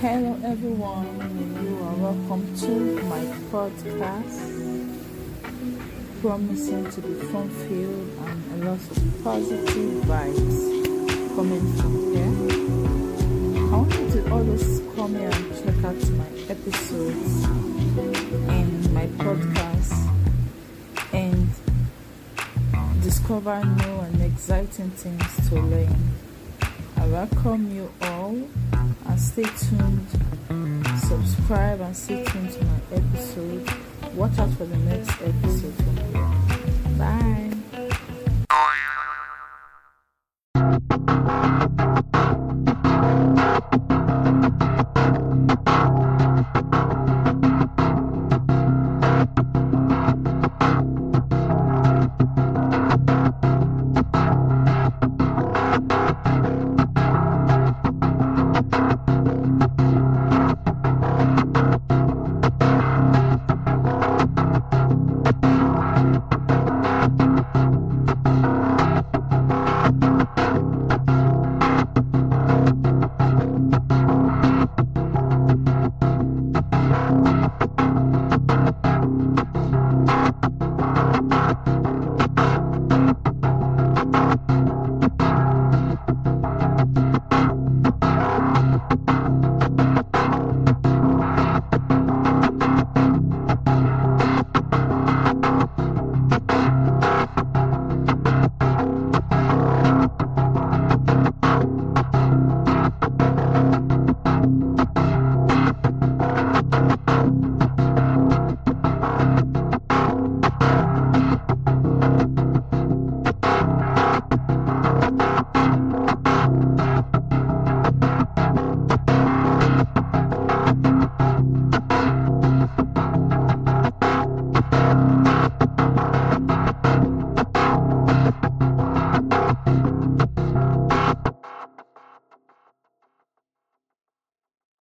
Hello, everyone. And you are welcome to my podcast. Promising to be fun filled and a lot of positive vibes coming from here. I want you to always come here and check out my episodes in my podcast and discover new and exciting things to learn. I welcome you all and stay tuned. Subscribe and stay tuned to my episode. Watch out for the next episode from. Bye.